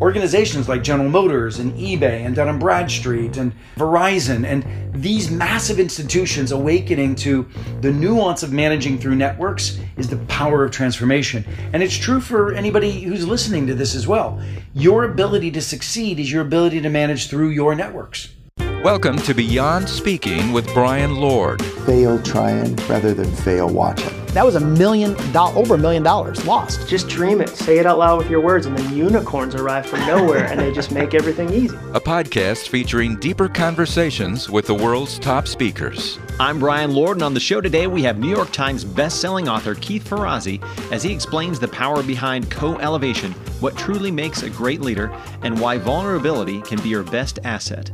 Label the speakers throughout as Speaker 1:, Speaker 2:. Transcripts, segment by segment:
Speaker 1: organizations like General Motors and eBay and Dun & Bradstreet and Verizon and these massive institutions awakening to the nuance of managing through networks is the power of transformation. And it's true for anybody who's listening to this as well. Your ability to succeed is your ability to manage through your networks.
Speaker 2: Welcome to Beyond Speaking with Brian Lord.
Speaker 3: Fail trying rather than fail watching.
Speaker 4: That was a million dollars, over a million dollars lost.
Speaker 5: Just dream it, say it out loud with your words, and then unicorns arrive from nowhere and they just make everything easy.
Speaker 2: A podcast featuring deeper conversations with the world's top speakers.
Speaker 6: I'm Brian Lord, and on the show today we have New York Times best-selling author Keith Ferrazzi as he explains the power behind co-elevation, what truly makes a great leader, and why vulnerability can be your best asset.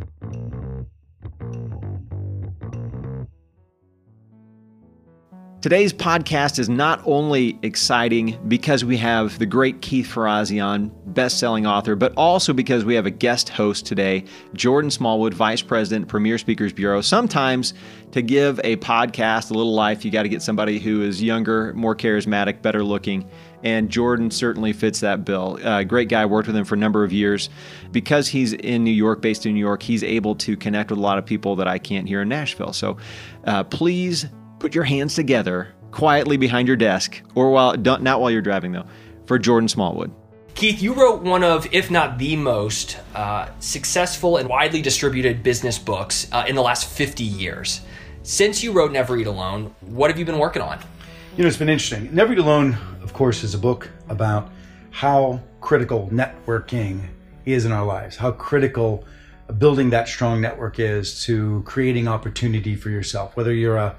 Speaker 6: Today's podcast is not only exciting because we have the great Keith Ferrazzi on, best-selling author, but also because we have a guest host today, Jordan Smallwood, Vice President, Premier Speakers Bureau. Sometimes to give a podcast a little life, you got to get somebody who is younger, more charismatic, better looking, and Jordan certainly fits that bill. Uh, great guy, worked with him for a number of years. Because he's in New York, based in New York, he's able to connect with a lot of people that I can't here in Nashville. So uh, please put your hands together quietly behind your desk, or while not while you're driving though, for Jordan Smallwood.
Speaker 7: Keith, you wrote one of, if not the most uh, successful and widely distributed business books uh, in the last 50 years. Since you wrote Never Eat Alone, what have you been working on?
Speaker 1: You know, it's been interesting. Never Eat Alone, of course, is a book about how critical networking is in our lives, how critical building that strong network is to creating opportunity for yourself, whether you're a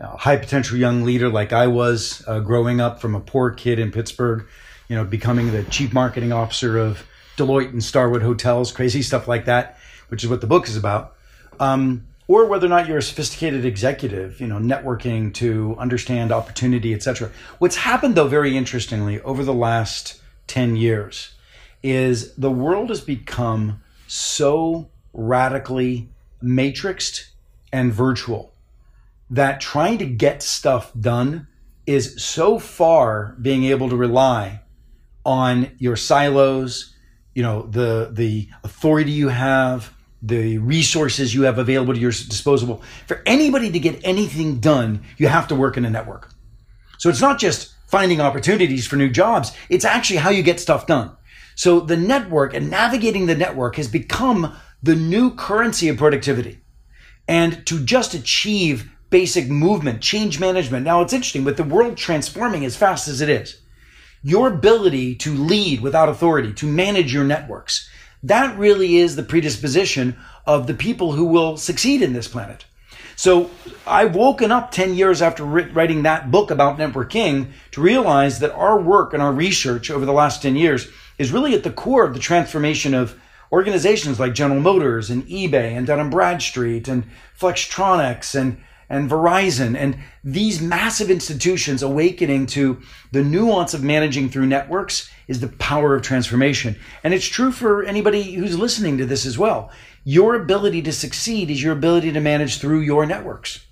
Speaker 1: high potential young leader like I was uh, growing up from a poor kid in Pittsburgh, you know, becoming the chief marketing officer of Deloitte and Starwood Hotels, crazy stuff like that, which is what the book is about. Um, or whether or not you're a sophisticated executive, you know, networking to understand opportunity, etc. What's happened though, very interestingly, over the last 10 years is the world has become so radically matrixed and virtual that trying to get stuff done is so far being able to rely on your silos, you know, the the authority you have, the resources you have available to your disposal. For anybody to get anything done, you have to work in a network. So it's not just finding opportunities for new jobs, it's actually how you get stuff done. So the network and navigating the network has become the new currency of productivity. And to just achieve basic movement, change management. Now it's interesting with the world transforming as fast as it is. Your ability to lead without authority, to manage your networks, that really is the predisposition of the people who will succeed in this planet. So I've woken up 10 years after writing that book about networking to realize that our work and our research over the last 10 years is really at the core of the transformation of organizations like General Motors and eBay and Dun & Bradstreet and Flextronics and and Verizon and these massive institutions awakening to the nuance of managing through networks is the power of transformation. And it's true for anybody who's listening to this as well. Your ability to succeed is your ability to manage through your networks.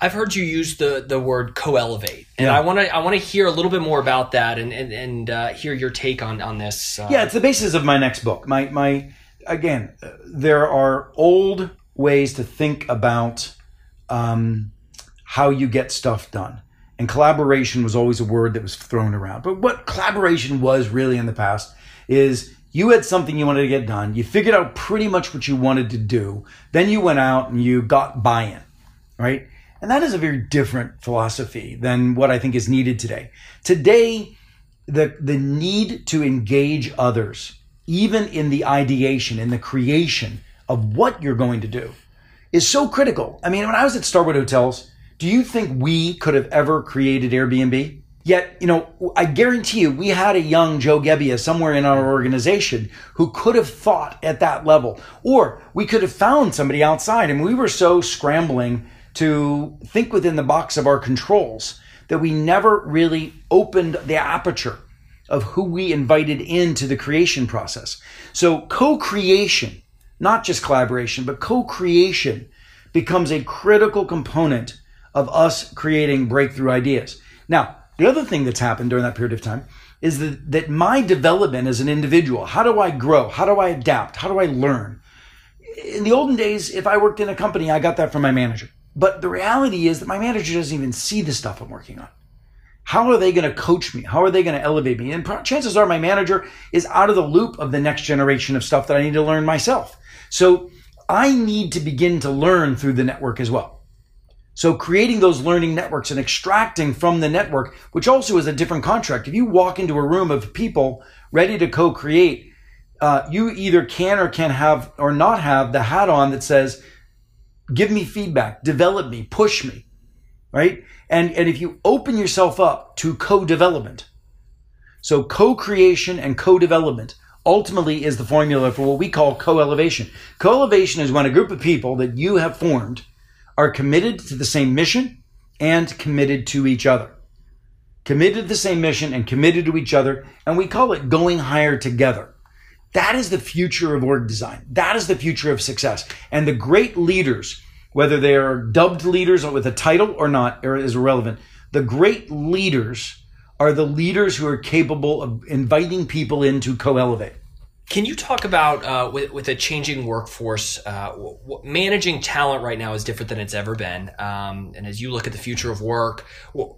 Speaker 7: I've heard you use the the word co-elevate, and yeah. I want to I want to hear a little bit more about that and and, and uh, hear your take on on this.
Speaker 1: Uh, yeah, it's the basis of my next book. My my again, there are old ways to think about um, how you get stuff done. And collaboration was always a word that was thrown around. But what collaboration was really in the past is you had something you wanted to get done. You figured out pretty much what you wanted to do. Then you went out and you got buy in, right? And that is a very different philosophy than what I think is needed today. Today, the, the need to engage others, even in the ideation, in the creation of what you're going to do, is so critical. I mean, when I was at Starwood Hotels, do you think we could have ever created Airbnb? Yet, you know, I guarantee you, we had a young Joe Gebbia somewhere in our organization who could have thought at that level. Or we could have found somebody outside. And we were so scrambling to think within the box of our controls that we never really opened the aperture of who we invited into the creation process. So co-creation not just collaboration, but co-creation becomes a critical component of us creating breakthrough ideas. Now, the other thing that's happened during that period of time is that, that my development as an individual, how do I grow? How do I adapt? How do I learn? In the olden days, if I worked in a company, I got that from my manager. But the reality is that my manager doesn't even see the stuff I'm working on. How are they going to coach me? How are they going to elevate me? And chances are my manager is out of the loop of the next generation of stuff that I need to learn myself. So I need to begin to learn through the network as well. So creating those learning networks and extracting from the network, which also is a different contract. If you walk into a room of people ready to co-create, uh, you either can or can have or not have the hat on that says, give me feedback, develop me, push me, right? And, and if you open yourself up to co-development, so co-creation and co-development ultimately is the formula for what we call co-elevation. Co-elevation is when a group of people that you have formed are committed to the same mission and committed to each other. Committed to the same mission and committed to each other, and we call it going higher together. That is the future of org design. That is the future of success. And the great leaders, whether they are dubbed leaders with a title or not, is irrelevant. The great leaders are the leaders who are capable of inviting people in to co-elevate.
Speaker 7: Can you talk about uh, with, with a changing workforce, uh, w- managing talent right now is different than it's ever been. Um, and as you look at the future of work,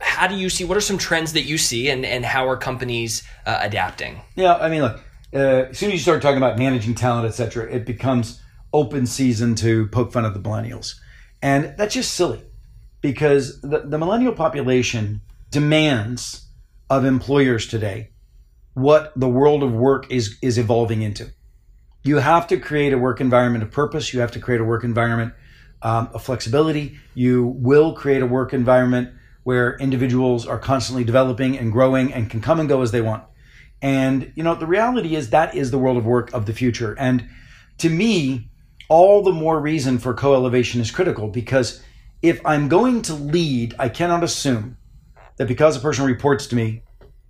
Speaker 7: how do you see? What are some trends that you see, and, and how are companies uh, adapting?
Speaker 1: Yeah, I mean, look, uh, as soon as you start talking about managing talent, etc., it becomes open season to poke fun at the millennials, and that's just silly because the, the millennial population demands of employers today what the world of work is is evolving into. You have to create a work environment of purpose. You have to create a work environment um, of flexibility. You will create a work environment where individuals are constantly developing and growing and can come and go as they want. And you know, the reality is that is the world of work of the future. And to me, all the more reason for co-elevation is critical because if I'm going to lead, I cannot assume that because a person reports to me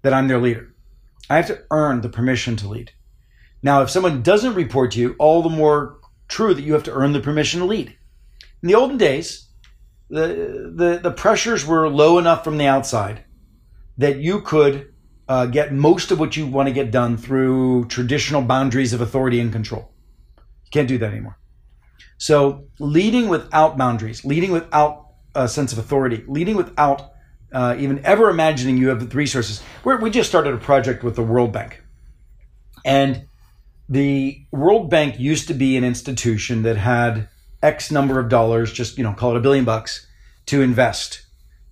Speaker 1: that I'm their leader. I have to earn the permission to lead. Now, if someone doesn't report to you, all the more true that you have to earn the permission to lead. In the olden days, the, the, the pressures were low enough from the outside that you could uh, get most of what you want to get done through traditional boundaries of authority and control. You can't do that anymore. So, leading without boundaries, leading without a sense of authority, leading without uh, even ever imagining you have the resources. We're, we just started a project with the World Bank. And the World Bank used to be an institution that had X number of dollars, just, you know, call it a billion bucks, to invest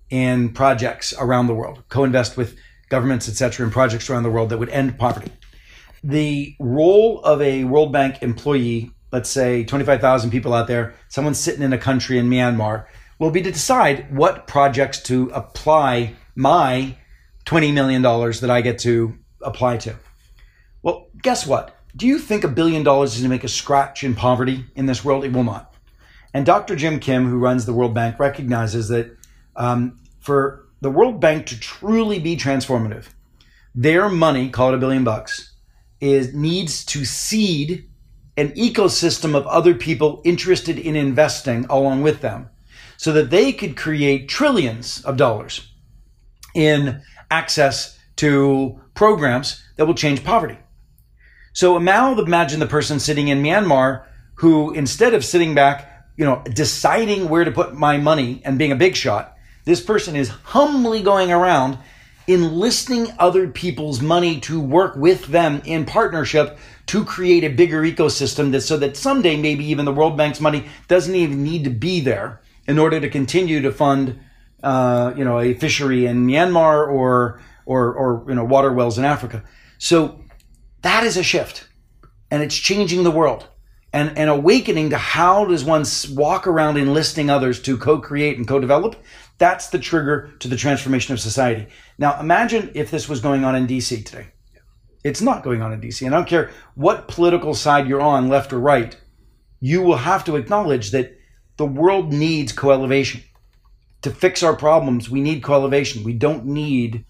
Speaker 1: in projects around the world, co-invest with governments, etc., in projects around the world that would end poverty. The role of a World Bank employee, let's say 25,000 people out there, someone sitting in a country in Myanmar, will be to decide what projects to apply my $20 million that I get to apply to. Well, guess what? Do you think a billion dollars is going to make a scratch in poverty in this world? It will not. And Dr. Jim Kim, who runs the World Bank, recognizes that um, for the World Bank to truly be transformative, their money, call it a billion bucks, is needs to seed an ecosystem of other people interested in investing along with them so that they could create trillions of dollars in access to programs that will change poverty. So now imagine the person sitting in Myanmar who, instead of sitting back, you know, deciding where to put my money and being a big shot, this person is humbly going around enlisting other people's money to work with them in partnership to create a bigger ecosystem that so that someday maybe even the World Bank's money doesn't even need to be there in order to continue to fund, uh, you know, a fishery in Myanmar or, or, or, you know, water wells in Africa. So that is a shift and it's changing the world and, and awakening to how does one walk around enlisting others to co-create and co-develop. That's the trigger to the transformation of society. Now imagine if this was going on in DC today. It's not going on in DC. And I don't care what political side you're on, left or right, you will have to acknowledge that the world needs co-elevation. To fix our problems, we need co-elevation. We don't need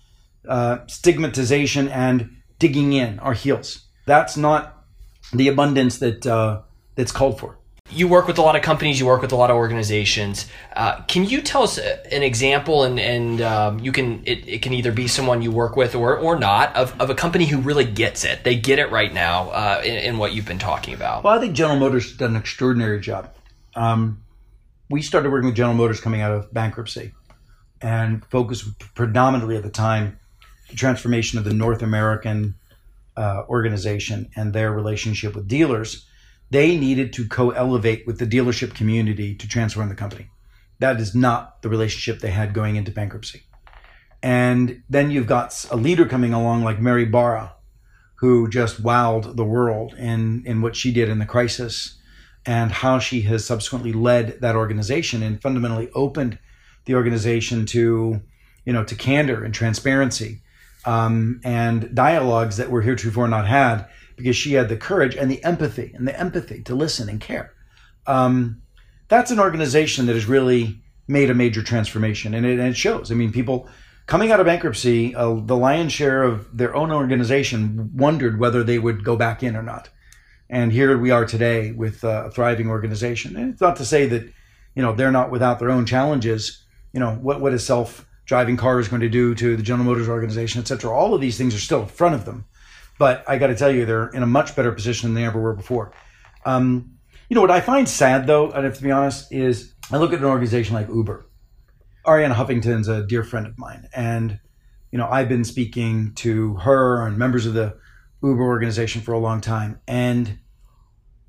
Speaker 1: uh, stigmatization and digging in our heels. That's not the abundance that uh, that's called for.
Speaker 7: you work with a lot of companies, you work with a lot of organizations. Uh, can you tell us an example, and and um, you can it, it, can either be someone you work with or or not of, of a company who really gets it. They get it right now uh, in, in, what you've been talking about.
Speaker 1: Well, I think General Motors has done an extraordinary job. Um, we started working with General Motors coming out of bankruptcy, and focused predominantly at the time the transformation of the North American uh, organization and their relationship with dealers they needed to co elevate with the dealership community to transform the company. That is not the relationship they had going into bankruptcy. And then you've got a leader coming along like Mary Barra, who just wowed the world in, in what she did in the crisis and how she has subsequently led that organization and fundamentally opened the organization to, you know, to candor and transparency um, and dialogues that were heretofore not had because she had the courage and the empathy and the empathy to listen and care. Um, that's an organization that has really made a major transformation, and it, and it shows. I mean, people coming out of bankruptcy, uh, the lion's share of their own organization wondered whether they would go back in or not. And here we are today with uh, a thriving organization. And it's not to say that, you know, they're not without their own challenges. You know, what, what is self-driving cars going to do to the General Motors organization, et cetera? All of these things are still in front of them. But I got to tell you, they're in a much better position than they ever were before. Um, you know what I find sad, though, I have to be honest, is I look at an organization like Uber. Arianna Huffington's a dear friend of mine, and you know I've been speaking to her and members of the Uber organization for a long time, and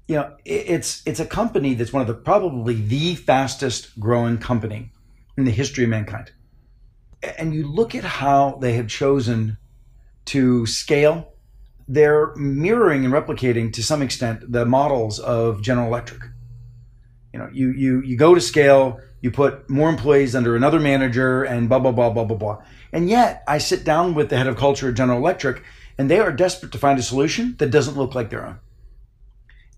Speaker 1: you know it's it's a company that's one of the probably the fastest growing company in the history of mankind. And you look at how they have chosen to scale they're mirroring and replicating to some extent the models of General Electric. You know, you you you go to scale, you put more employees under another manager, and blah blah blah blah blah blah. And yet, I sit down with the head of culture at General Electric, and they are desperate to find a solution that doesn't look like their own.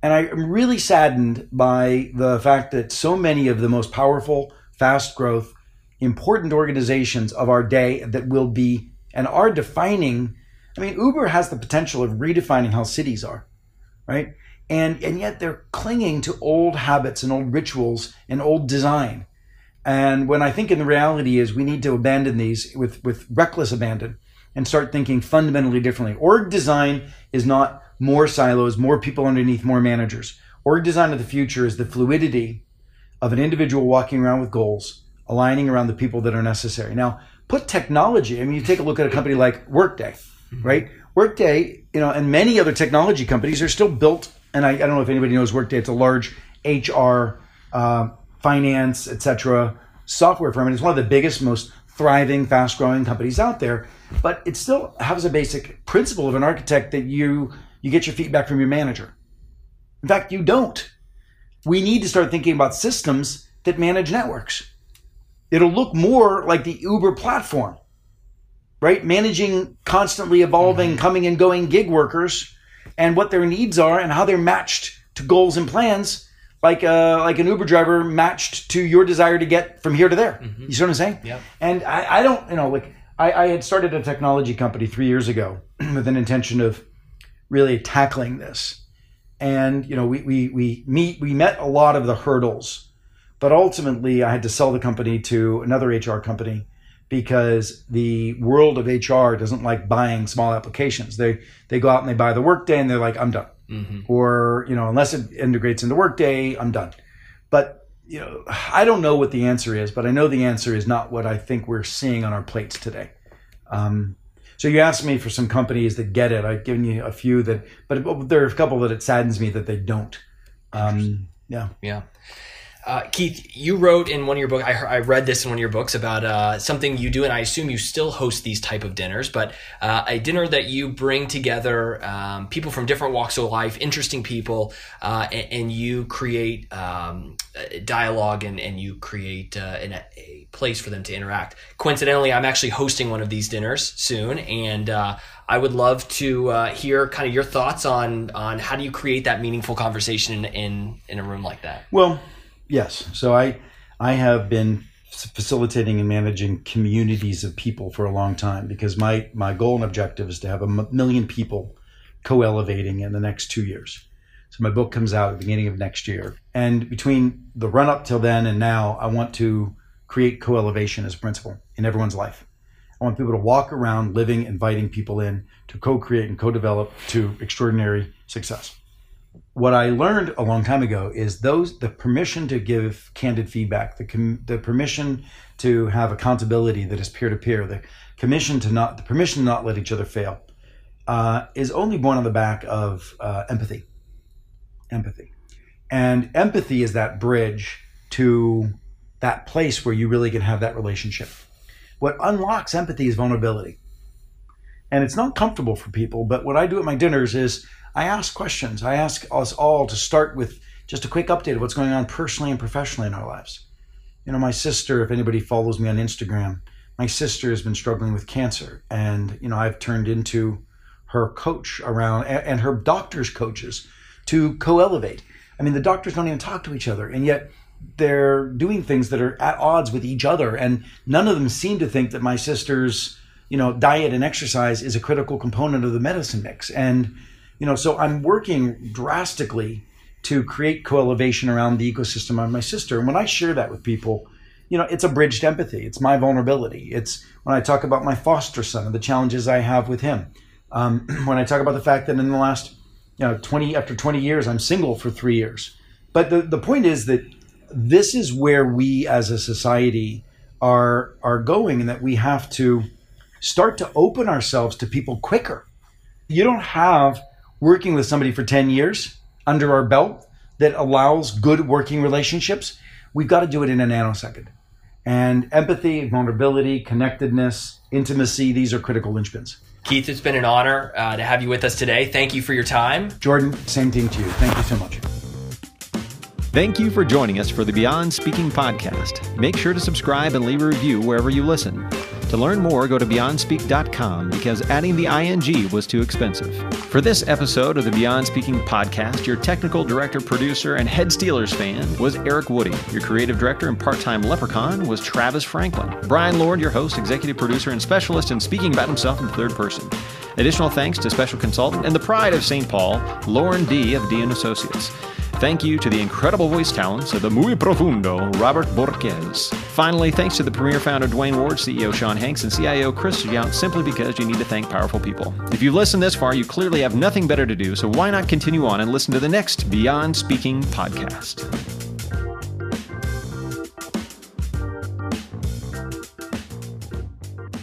Speaker 1: And I am really saddened by the fact that so many of the most powerful, fast growth, important organizations of our day that will be and are defining I mean, Uber has the potential of redefining how cities are, right? And and yet they're clinging to old habits and old rituals and old design. And when I think in the reality is we need to abandon these with with reckless abandon and start thinking fundamentally differently. Org design is not more silos, more people underneath, more managers. Org design of the future is the fluidity of an individual walking around with goals, aligning around the people that are necessary. Now, put technology. I mean, you take a look at a company like Workday mm-hmm. right? Workday, you know, and many other technology companies are still built. And I, I don't know if anybody knows Workday. It's a large HR, uh, finance, etc. software firm, and it's one of the biggest, most thriving, fast-growing companies out there. But it still has a basic principle of an architect that you you get your feedback from your manager. In fact, you don't. We need to start thinking about systems that manage networks. It'll look more like the Uber platform right? Managing constantly evolving, mm-hmm. coming and going gig workers and what their needs are and how they're matched to goals and plans, like uh, like an Uber driver matched to your desire to get from here to there. Mm-hmm. You see what I'm saying?
Speaker 7: Yeah.
Speaker 1: And I, I don't, you know, like I, I had started a technology company three years ago with an intention of really tackling this. And you know, we we we meet we met a lot of the hurdles, but ultimately I had to sell the company to another HR company because the world of HR doesn't like buying small applications. They they go out and they buy the Workday and they're like, I'm done. Mm-hmm. Or you know, unless it integrates into Workday, I'm done. But you know, I don't know what the answer is, but I know the answer is not what I think we're seeing on our plates today. Um, so you asked me for some companies that get it. I've given you a few that, but there are a couple that it saddens me that they don't. Um, yeah.
Speaker 7: Yeah. Uh, Keith, you wrote in one of your books. I, I, read this in one of your books about uh, something you do, and I assume you still host these type of dinners. But uh, a dinner that you bring together um, people from different walks of life, interesting people, uh, and, and, you create um, dialogue and, and you create uh, an, a place for them to interact. Coincidentally, I'm actually hosting one of these dinners soon, and uh, I would love to hear kind of your thoughts on on how do you create that meaningful conversation in in, in a room like that.
Speaker 1: Well Yes. So I I have been facilitating and managing communities of people for a long time because my my goal and objective is to have a million people co-elevating in the next two years. So my book comes out at the beginning of next year. And between the run up till then and now, I want to create co elevation as a principle in everyone's life. I want people to walk around living, inviting people in to co create and co develop to extraordinary success. What I learned a long time ago is those the permission to give candid feedback, the, com, the permission to have accountability that is peer to peer, the commission to not the permission to not let each other fail, uh, is only born on the back of uh, empathy. Empathy, and empathy is that bridge to that place where you really can have that relationship. What unlocks empathy is vulnerability. And it's not comfortable for people, but what I do at my dinners is I ask questions. I ask us all to start with just a quick update of what's going on personally and professionally in our lives. You know, my sister, if anybody follows me on Instagram, my sister has been struggling with cancer. And, you know, I've turned into her coach around and her doctor's coaches to co elevate. I mean, the doctors don't even talk to each other. And yet, they're doing things that are at odds with each other and none of them seem to think that my sister's you know diet and exercise is a critical component of the medicine mix. And you know so i'm working drastically to create co-elevation around the ecosystem of my sister. And when i share that with people you know it's a bridged empathy. It's my vulnerability. It's when i talk about my foster son and the challenges i have with him. Um, when i talk about the fact that in the last you know 20 after 20 years i'm single for three years. But the, the point is that this is where we as a society are are going and that we have to start to open ourselves to people quicker. You don't have working with somebody for 10 years under our belt that allows good working relationships. We've got to do it in a nanosecond. And empathy, vulnerability, connectedness, intimacy, these are critical linchpins.
Speaker 7: Keith, it's been an honor uh, to have you with us today. Thank you for your time.
Speaker 1: Jordan, same thing to you. Thank you so much.
Speaker 6: Thank you for joining us for the Beyond Speaking podcast. Make sure to subscribe and leave a review wherever you listen. To learn more, go to BeyondSpeak.com because adding the ing was too expensive. For this episode of the Beyond Speaking podcast, your technical director, producer, and head Steelers fan was Eric Woody. Your creative director and part time leprechaun was Travis Franklin. Brian Lord, your host, executive producer, and specialist in speaking about himself in the third person. Additional thanks to special consultant and the pride of St. Paul, Lauren D. of D and Associates. Thank you to the incredible voice talents of the muy profundo Robert Borquez. Finally, thanks to the premier founder Dwayne Ward, CEO Sean Hanks, and CIO Chris Yount, simply because you need to thank powerful people. If you've listened this far, you clearly have nothing better to do, so why not continue on and listen to the next Beyond Speaking podcast?